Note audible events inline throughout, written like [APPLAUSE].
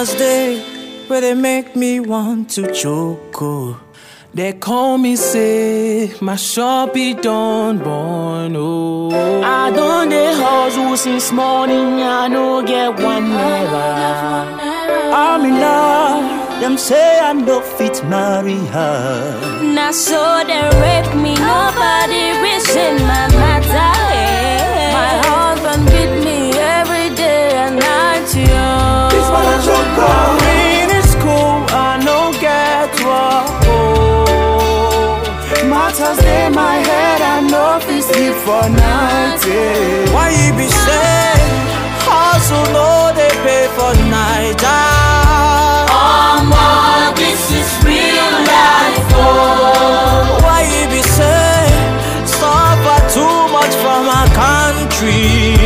Matters day where they make me want to choke. oh. They call me say my shop be done born. Oh, I done the hustle since morning, I no get one naira. I'm in love. Them say I no fit marry her. Now so they rape me, nobody reason my matter. eh. My husband beat me every day and night, yo. This man a choke. oh. School I no get matters day my head I sleep for night. Why you be say hustle no they pay for night? Ah. This is real life, oh. Why you be say suffer too much for my country?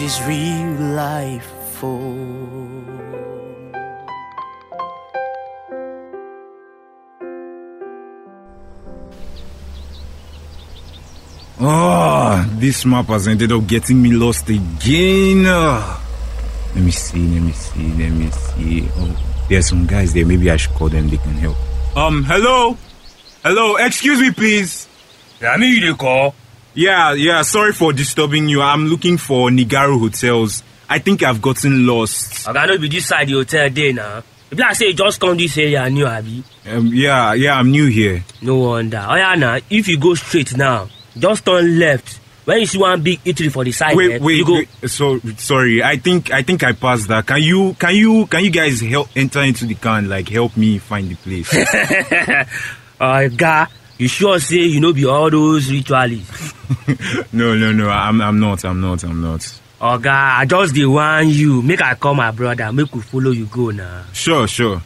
This is real life. Oh. Oh, this map has ended up getting me lost again. Ah. Let me see, let me see, let me see. Oh, there's some guys there. Maybe I should call them. They can help. Um, hello, hello. Excuse me, please. Na me you dey call? Yeah, yeah. Sorry for disturbing you. I'm looking for Nigaro hotels. I think I've gotten lost. Oga no be this side the hotel na. E be like say you just come this area new abi. Um, yeah, yeah. I'm new here. No wonder. Oya na, if you go straight now, just turn left. When you see one big eatery for the side, Wait, eh, wait, you go. wait. So sorry. I think I think I passed that. Can you can you can you guys help enter into the car and like help me find the place? [LAUGHS] Oga, you sure say you no be all those ritualists? [LAUGHS] no, no, no. I'm I'm not. I'm not. I'm not. Oga, I just dey warn you. Make I call my brother. Make we follow you go na. Sure, sure.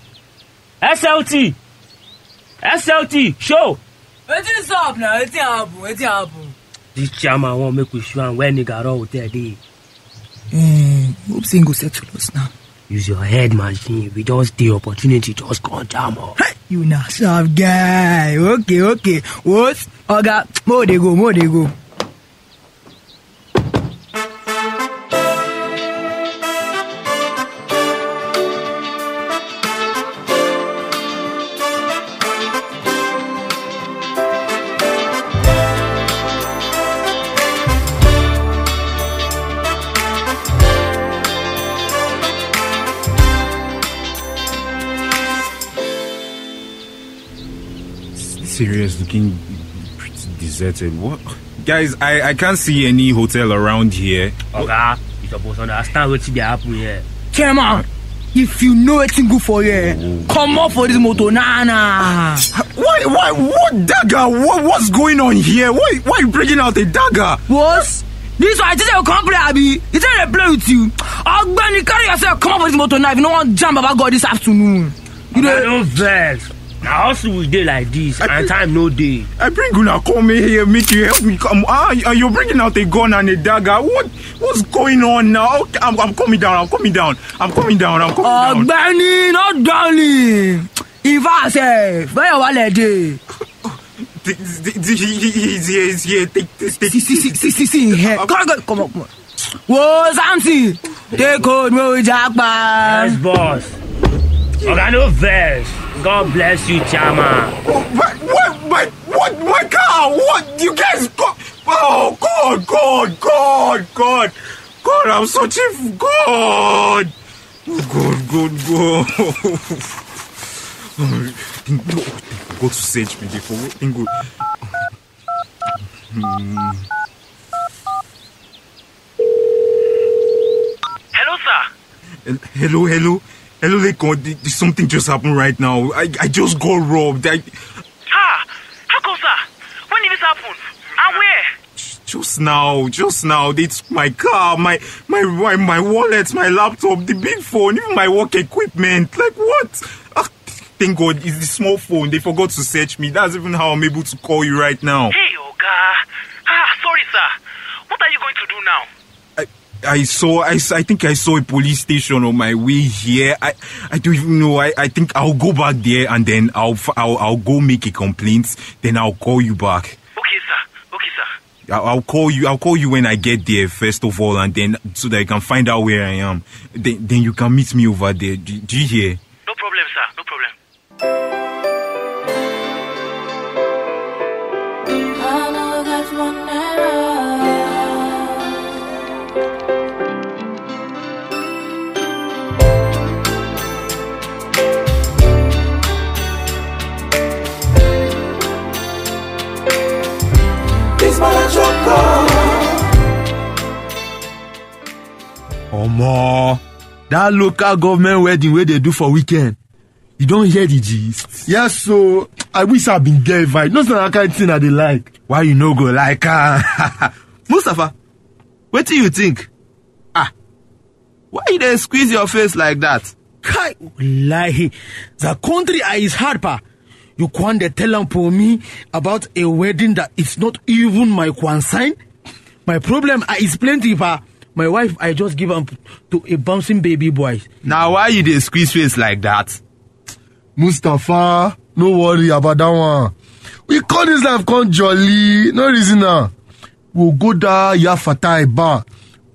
SLT, SLT, show. Wetin sup na? Wetin happen? Wetin happen? This chairman wan make we show am where Nigaro hotel dey. Um, hope say go settle us now. Use your head machine. We just dey opportunity just come jam up. You na sharp guy. Okay, okay. What? Oga, mo dey go, mo dey go. Serious looking, pretty deserted. What? Guys, I I can't see any hotel around here. Oga, you suppose understand wetin dey happen here. Chairman, if you know wetin good for you eh, comot for dis motor nah nah. Why, why, what dagger? What, what's going on here? Why, why are you bringing out a dagger? What? This one, I think they will come play, Abi. You think they play with you? Ogbeni, carry yourself, come up with this motor now if you don't want jam about God this afternoon. You know, don't vex. Na hustle we dey like this and time no dey. I bring una come here, make you help me come. Ah, and you're bringing out a gun and a dagger. What, what's going on now? Okay, I'm, I'm coming down. I'm coming down. I'm coming down. I'm coming down. Ogbeni, not darling. In fact, sef, [LAUGHS] th- he- he- He's here. He's here. Take this. Take See, see, see, see, see, here. Come on, come on, come on. Whoa, Samson, take hold me, Yes, Jackman. boss. Oga no vex. God bless you, chairman. What? What? My, what? My car? What? You guys? Go, oh God! God! God! God! God! I'm searching for God! God! God! God! Thank [LAUGHS] God God to search me before. Thank God. Hello, sir. Hello, hello, hello, th- Something just happened right now. I, I just got robbed. I, Ah, how come, sir? When did this happen? And where? just now, just now, they took my car, my, my, my, my wallet, my laptop, the big phone, even my work equipment. Like what? Ah, thank God, it's the small phone. They forgot to search me. That's even how I'm able to call you right now. Hey, Oga. Ah, sorry, sir. What are you going to do now? I, saw, I I, think I saw a police station on my way here. I, I don't even know. I, I think I'll go back there and then I'll, I'll, I'll go make a complaint. Then I'll call you back. Okay, sir. Okay, sir. I'll, I'll call you. I'll call you when I get there first of all, and then so that I can find out where I am. Then, then you can meet me over there. Do, do you hear? No problem, sir. No problem. That local government wedding wey dey do for weekend, you don hear the gist? Yes, so I wish I been get invite. No na that kind thing I dey like. Why you no go like am? [LAUGHS] Mustapha, wetin you think? Ah, why you dey squeeze your face like that? Kai, wallahi, the country is hard, pa. You can't dey tell am for me about a wedding that it's not even my consign. My problem I is plenty, pa. My wife, I just give am to a bouncing baby boy. Na why you dey squeeze face like that? Mustapha, no worry about that one. We call this life come jolly. No reason now. We'll go there, Yafatai bar.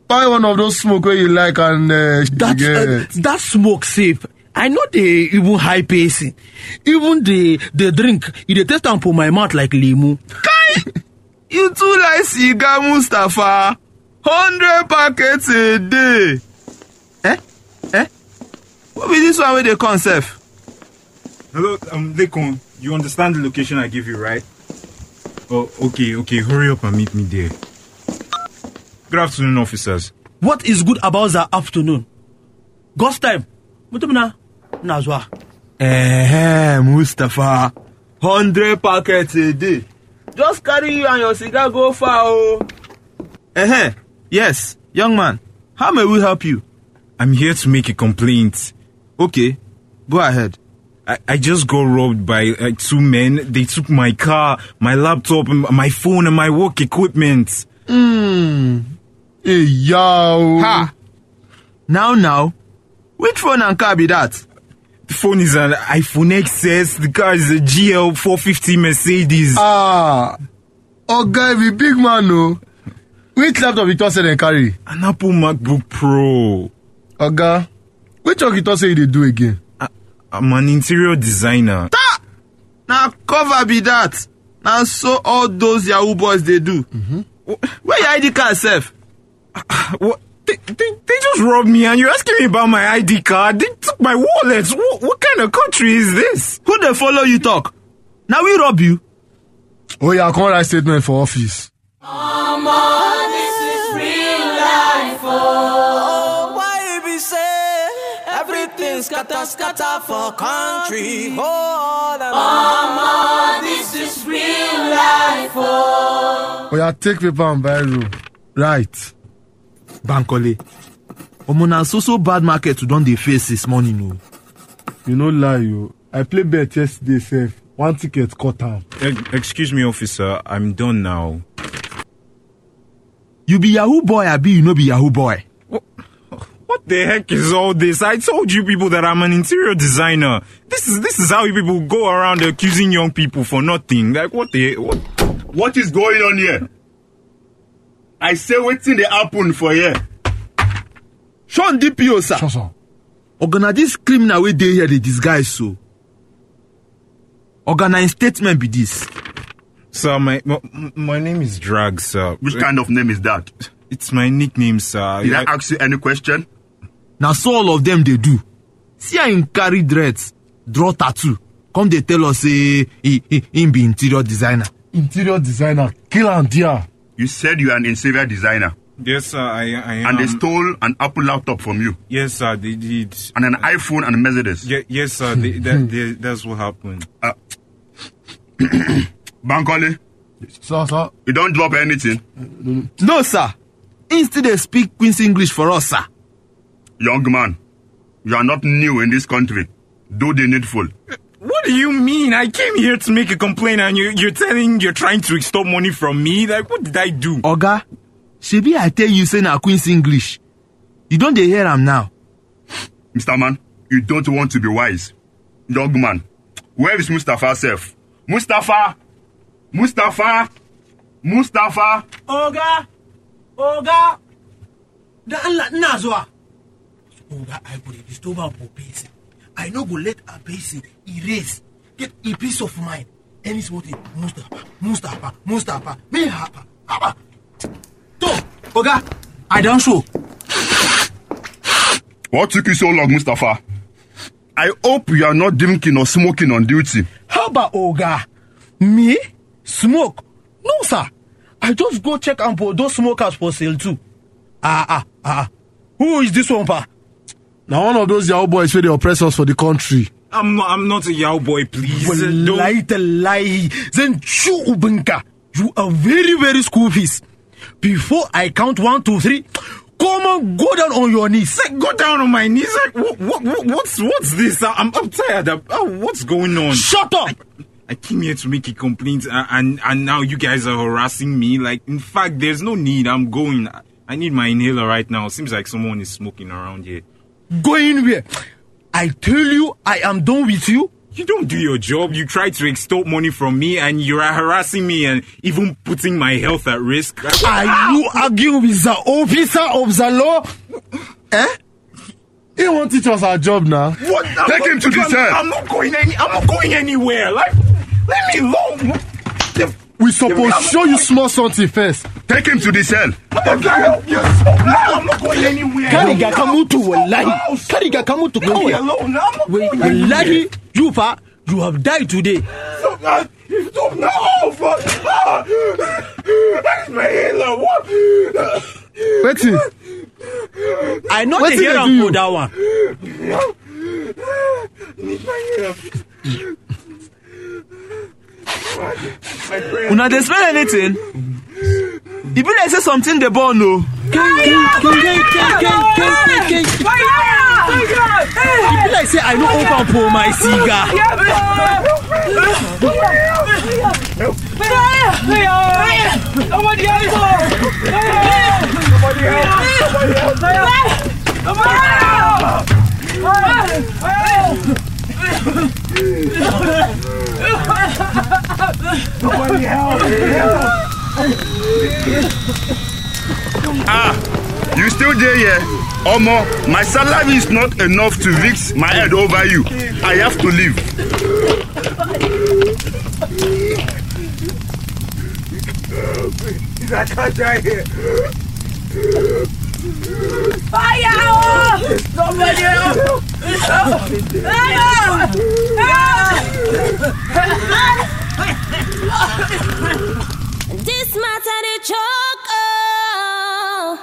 Buy one of those smoke where you like and uh, That uh, get. that smoke safe. I know they even high pacing. Even the the drink, you dey taste am for my mouth like limu. Kai, [LAUGHS] you too like cigar, Mustapha. Hundred packets a day. Eh? Eh? What be this one wey dey come sef? Hello, um, Lekon. You understand the location I give you, right? Oh, okay, okay. Hurry up and meet me there. Good afternoon, officers. What is good about the afternoon? Ghost time. Mutum na na zuwa. Eh, Mustapha. Hundred packets a day. Just carry you and your cigar go far oh. Eh, yes, young man. How may we help you? I'm here to make a complaint. Okay, go ahead. I, I just got robbed by uh, two men. They took my car, my laptop, my phone, and my work equipment. Hmm. Hey, yo. Ha! Now, now, which phone and car be that? The phone is an iPhone XS. The car is a GL 450 Mercedes. Ah. Oh, guy, be big man, no. Which laptop you thought say dem carry? An Apple MacBook Pro. Oga, which one you thought say you dey do again? I'm an interior designer. Now, cover be that. Now, so all those Yahoo boys they do. Where your ID card, sef? [SIGHS] What? They, they, they just robbed me and you're asking me about my ID card. They took my wallet. What, what kind of country is this? Who they follow you talk? Now we rob you. Oh, yeah, come write statement for office. Oh, why it be say everything scatter, scatter for country. Oh, Mama, this is real life, oh. Oh, yeah, take paper and biro. Right. bankole omo na so so bad market we don dey face this morning o. You no lie, you. I play bet yesterday, sef. One ticket cut am. Eh, excuse me, officer. I'm done now. You be yahoo boy I be you no be yahoo boy. What the heck is all this? I told you people that I'm an interior designer. This is this is how you people go around accusing young people for nothing. Like what the what? What is going on here? I say wetin dey happen for here. sean dpo sir. Sure, sir. oga na dis criminal way they here dey disguise so. oga na im statement be dis. Sir, my my, my name is Drag, sir. Which kind of name is that? It's my nickname, sir. Did I ask you any question? Now, so all of them they do. see how im carry dreads draw tattoo come dey tell us say he he him be interior designer. Interior designer. Kill am there. You said you are an interior designer Yes, sir. I I am. and they stole an Apple laptop from you Yes, sir. They did. and an iPhone and a Mercedes. Ye- yes, sir. They, that, they, that's what happened. Uh, Bankole, Sir, sir. you don't drop anything. no sir Instead, still dey speak queen's english for us sir. Young man, you are not new in this country. Do the needful. What do you mean? I came here to make a complaint, and you, you're telling you're trying to extort money from me. Like, what did I do? oga shebi i tell you say na queen's english you don't hear him now. Mr. Man, you don't want to be wise. Young man, where is Mustafa self? Mustafa! Mustafa! Mustafa! Oga, Oga, da Allah ina zuwa. Oga, I go dey disturb person. I no go let a person erase, get a peace of mind. Any small thing, Mustafa, Mustafa, Mustafa, me hapa, hapa. To, Oga, I don show. What took you so long, Mustafa? I hope you are not drinking or smoking on duty. Haba, Oga. Me? Smoke? No, sir. I just go check and for those smokers for sale too. Ah, ah, ah. ah. Who is this one, pa? Now one of those Yahoo boys where they oppress us for the country. I'm not. I'm not a Yahoo boy. Please. Uh, don't- Wallahi tallahi zan ci ubinka. You are very very school fees. Before I count one, two, three, come on, go down on your knees. Like, go down on my knees. Like, what, what, what, what's what's this? I- I'm, I'm tired. I'm, oh, what's going on? Shut up! I came here to make a complaint, and, and and now you guys are harassing me. Like, in fact, there's no need. I'm going. I- I need my inhaler right now. Seems like someone is smoking around here. Going where? I tell you, I am done with you. You don't do your job. You try to extort money from me, and you're harassing me and even putting my health at risk. Are you arguing with the officer of the law? Eh? He won't teach us our job now. What? I'm Take not- him to the I'm- cell. I'm not going any. I'm not going anywhere. Like, let me alone. The- We supposed to show you small something first. Take him to the cell. I'm not help you. No, I'm not going anywhere. Kariga ka mutu wallahi. Kariga ka mutu Leave me kawai. alone. I'm not Wait, going anywhere. wallahi, you pa, you have died today. Stop that. Stop. No. Fuck. Ah. That's my inhaler. What? Waiting. I know Wetin they hear dey am do for you? that one. Need my inhaler. Una dey smell anything. e be like say something dey burn o. E be like say I no open for my cigar. You still there, yeah? Omo, my salary is not enough to fix my head over you. I have to leave. I can't die here. [LAUGHS] this might they choke, oh,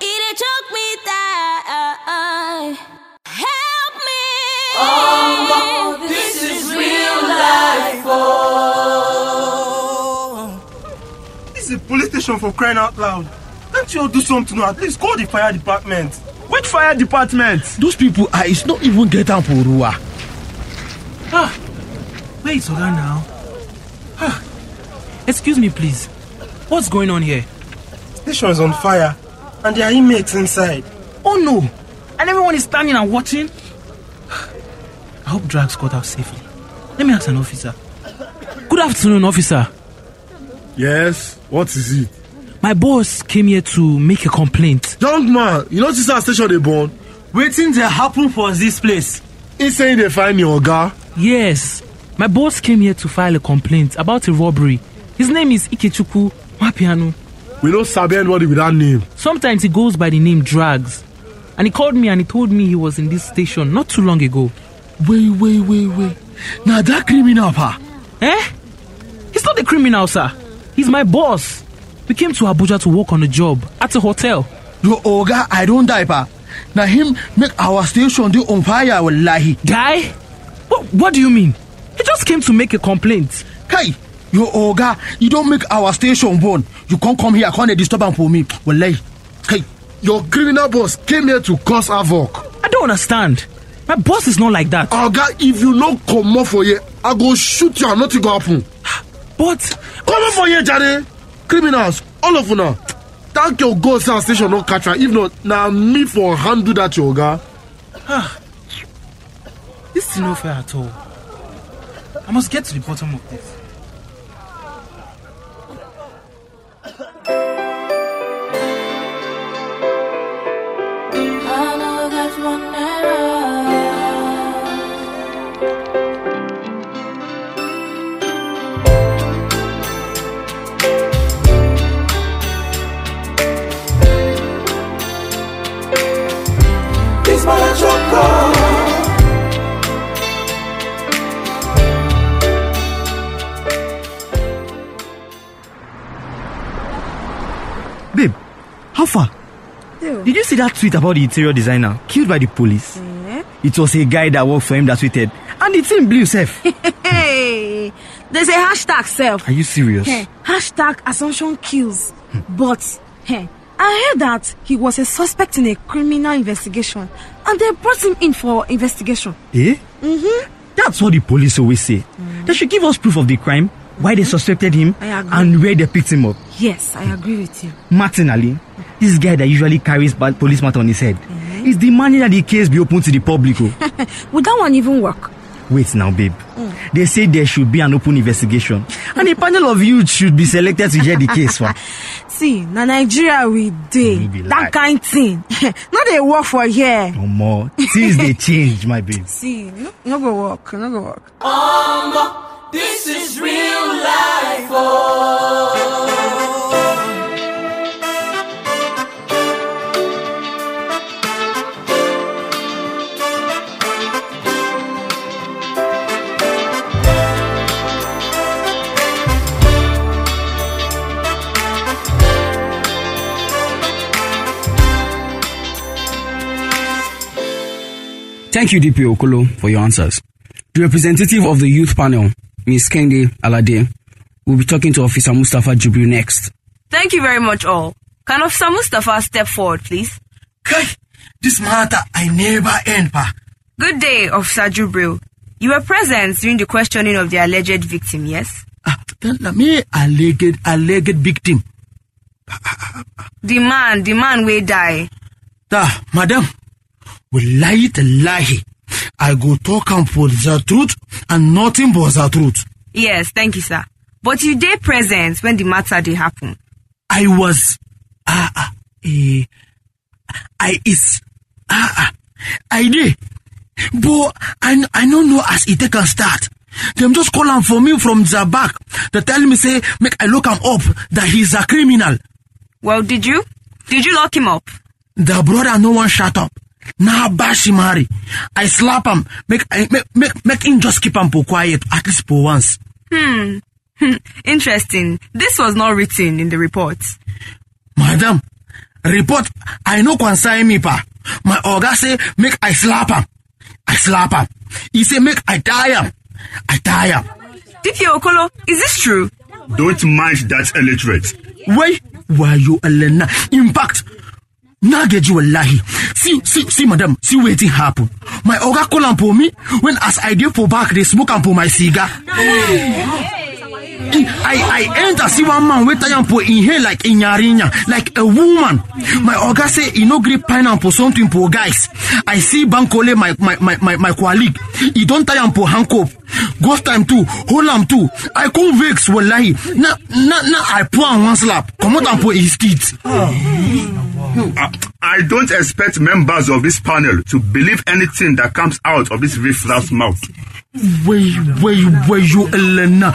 it they choke me down. Help me. Oh, no, this, is, real life. Oh. This is a police station for crying out loud. Can't you all do something? At least call the fire department. Which fire department? Those people are. It's not even get up, Urua. Ah, where is Oga now? Ah, excuse me, please. What's going on here? Station is on fire and there are inmates inside. Oh no! And everyone is standing and watching? I hope Drags got out safely. Let me ask an officer. Good afternoon, officer. Yes, what is it? My boss came here to make a complaint. Young man, you notice our station they born? Waiting to happen for this place. He saying they find your guy. Yes. My boss came here to file a complaint about a robbery. His name is Ikechukwu Wapiano. We don't sabi anybody with that name. Sometimes he goes by the name Drags. And he called me and he told me he was in this station not too long ago. Wait, wait, wait, wait. Now that criminal, pa. Eh? He's not a criminal, sir. He's my boss. We came to Abuja to work on a job at a hotel. Your oga, I don't die, pa. Now him make our station do on fire, wallahi. Die? What, what do you mean? He just came to make a complaint. Kai, your oga, you don't make our station burn. You can't come here, can't disturb am for me. Wallahi. Kai, Your criminal boss came here to cause havoc. I don't understand. My boss is not like that. Oga, if you no come up for here, I go shoot you and nothing go happen. But Come up for here, Jare. Criminals, all of you now. Thank your God our station no catch her. If not, now me for handle that your oga. this is no fair at all. I must get to the bottom of this. That tweet about the interior designer killed by the police? It was a guy that worked for him that tweeted, and the thing blew himself. [LAUGHS] Hey, there's a hashtag self. Are you serious? Hey, hashtag assumption kills. But hey, I heard that he was a suspect in a criminal investigation and they brought him in for investigation. Eh? Mm-hmm. That's what the police always say. They should give us proof of the crime, why they suspected him, I agree. and where they picked him up. Yes, I agree with you. Martin Ali, this guy that usually carries police matter on his head, is demanding that the case be open to the public. oh. [LAUGHS] Would that one even work? Wait now, babe. They say there should be an open investigation, [LAUGHS] and a panel of youth should be selected to hear the case. For. [LAUGHS] See, na Nigeria we dey. That kind thing. no dey work for here. No more. Things they change, my babe. See, no, no go work, no go work. Um, this is real life. Oh. Thank you, DP Okolo, for your answers. The representative of the youth panel, Ms. Kehinde Alade, we will be talking to Officer Mustafa Jubril next. Thank you very much, all. Can Officer Mustafa step forward, please? Kai, this matter I never end, pa. Good day, Officer Jubril. You were present during the questioning of the alleged victim, yes? Ah, tell me alleged, alleged victim. The man, the man will die. Ah, madam, wallahi tallahi, I go talk and for the truth and nothing but the truth. Yes, thank you, sir. But you dey present when the matter did happen. I was, ah, ah, eh, I is, ah, ah, I did. But I, I don't know as it can start. Them just call am for me from the back. They tell me say, make I look him up that he's a criminal. Well, did you? Did you lock him up? The brother no one shut up. Nah bash him Harry. I slap him. Make I make make make him just keep him for quiet at least for once. Hmm. Hmm. Interesting. This was not written in the report. Madam, report I no concern me pa. My oga say make I slap him. I slap him. He say make I tie him. I tie him. DP Okolo, is this true? Don't mind that illiterate. Why? wayo Allah na in fact na gaji wallahi. See see see madam see wetin happen. My oga call am for me when as i dey for back dey smoke am for my cigar I, I enter see one man am for in hair like inyarinya like a woman. My oga say e no gree pine am for something for guys. I see bankole my my my my, my colleague. E don tie am for handcuff. Ghost time too hold am too. I come vex wallahi. Na na na i pour am one slap. Comot am for his teeth. I, I don't expect members of this panel to believe anything that comes out of this riffraff's mouth. Wait, wait, wait, you Elena.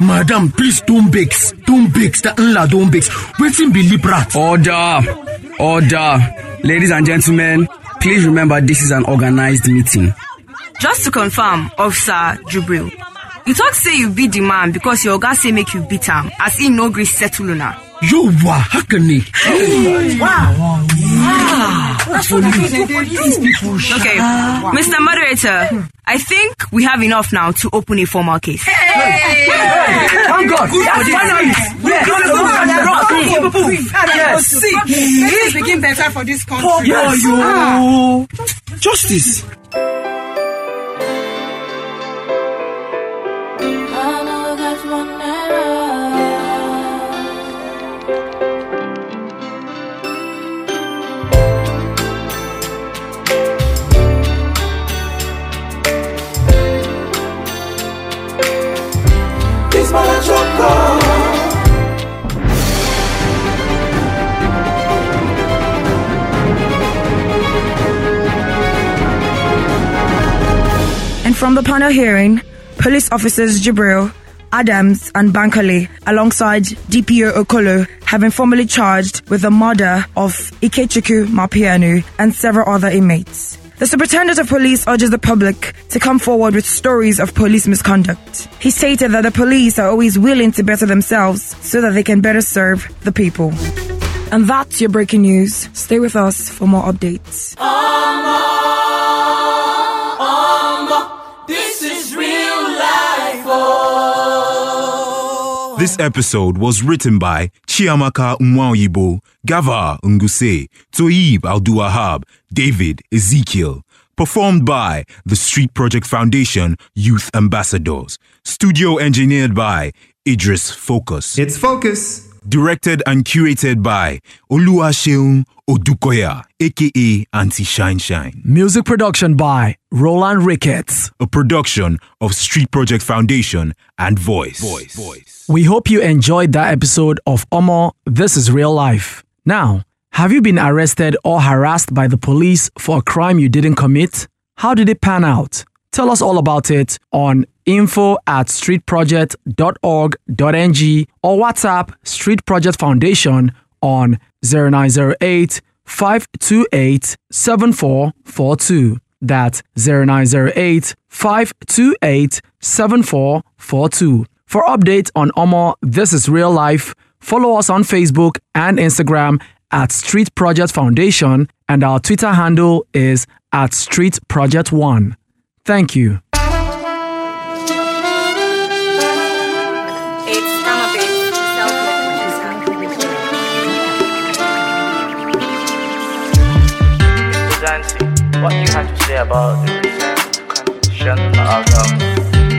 Madam, please don't vex. Don't vex. The unla don't vex. Waiting be liberat. Order! Order! Ladies and gentlemen, please remember this is an organized meeting. Just to confirm, Officer Jubril, you talk say you beat the man because your oga say make you beat am as he no gree settle una. Yauwa, haka ne. Wow. Wow. That's what Okay, Mr. Moderator, I think we have enough now to open a formal case. Thank God. That's finally. Yes. See, things begin better for this country. Yes. Ah. Justice. From the panel hearing, police officers Jibril, Adams, and Bankole, alongside DPO Okolo, have been formally charged with the murder of Ikechukwu Mapianu and several other inmates. The superintendent of police urges the public to come forward with stories of police misconduct. He stated that the police are always willing to better themselves so that they can better serve the people. And that's your breaking news. Stay with us for more updates. This This episode was written by Chiamaka Mwayibo, Gava Nguse, Toyib Alduahab, David Ezekiel. Performed by the Street Project Foundation Youth Ambassadors. Studio engineered by Idris Focus. It's Focus. Directed and curated by Oluwaseun Odukoya, aka Auntie Shine Shine. Music production by Roland Ricketts. A production of Street Project Foundation and Voice. Voice. We hope you enjoyed that episode of Omo This is Real Life. Now, have you been arrested or harassed by the police for a crime you didn't commit? How did it pan out? Tell us all about it on info at streetproject.org.ng or WhatsApp Street Project Foundation on 0908 528 7442. That's 0908 528 7442. For updates on Omo This is Real Life, follow us on Facebook and Instagram at Street Project Foundation, and our Twitter handle is at Street Project One. Thank you. What you have to say about the recent condition of, um,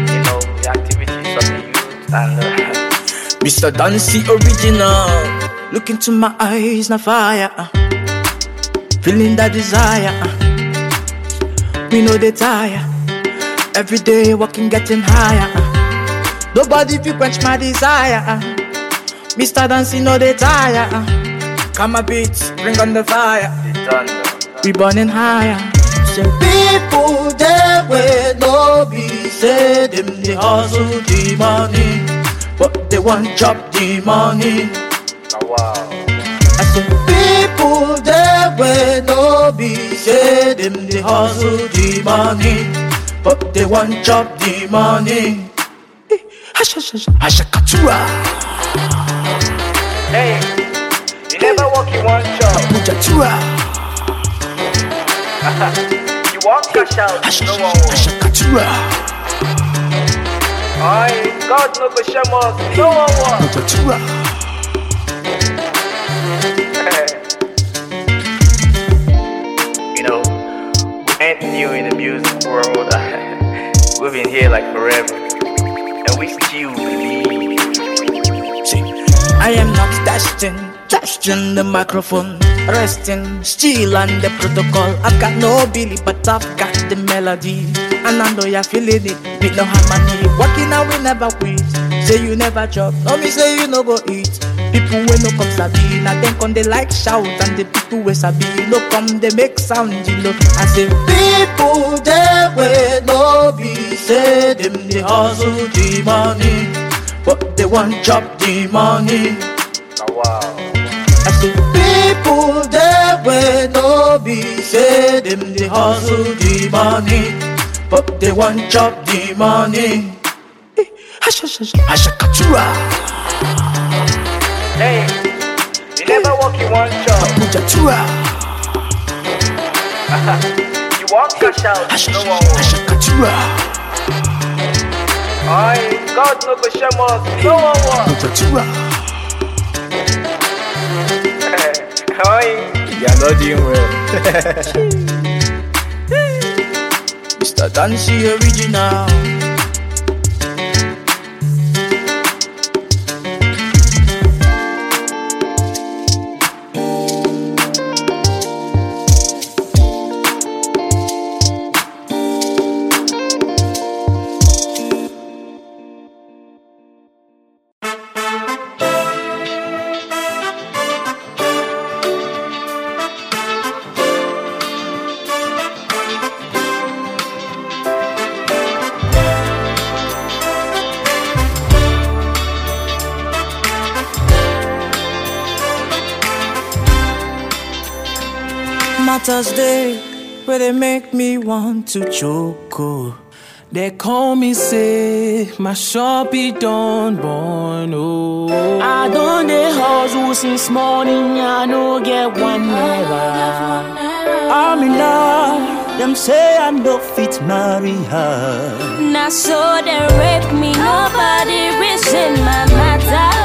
you know, the activities of the youth and uh, Mr. Dancy original. Look into my eyes, na fire. uh. Feeling that desire. uh. We know they tire. Every day walking, getting higher. uh. Nobody feel quench my desire. Mr. Dancy, know they tire. Come a beat, bring on the fire. We burning higher. Say people they will no be say them they hustle the money, but they want chop the money. I say people they will no be say them they hustle the money, but they want chop the money. Eh, hasha, hasha, hasha, katura. Hey, you never walk in one. Pujatura you walk cash out, no one. Aye, God no go no one you know, ain't new in the music world. [LAUGHS] We've been here like forever, and we still believe. I am not destined testing the microphone, resting, still on the protocol. I've got no Billy, but I've got the melody. And I know you're feeling it, with no harmony. Working out, we never quit. Say you never chop, no me say you no go eat. People when no come sabi, now them come they like shout, and the people we sabi no come they make sound, you know. I say people they way no be say them they hustle the money, but they want chop the money. I say people they way no be say them they hustle the money, but they want chop the money. Eh, Ashakatura. Hey, you never eh. walk in one job. Abujatura. [LAUGHS] you walk cash out, no one. Ashakatura. Aye, God no go shame us, no one walk. Abujatura. Aye, you're not doing well. [LAUGHS] Mr. Dancy original. Matters day where they make me want to choke. oh. They call me say my shop be done born oh. I done the hustle since morning I no get one naira. I'm in love. Them say I no fit marry her. Now so they rape me, nobody reason my matter.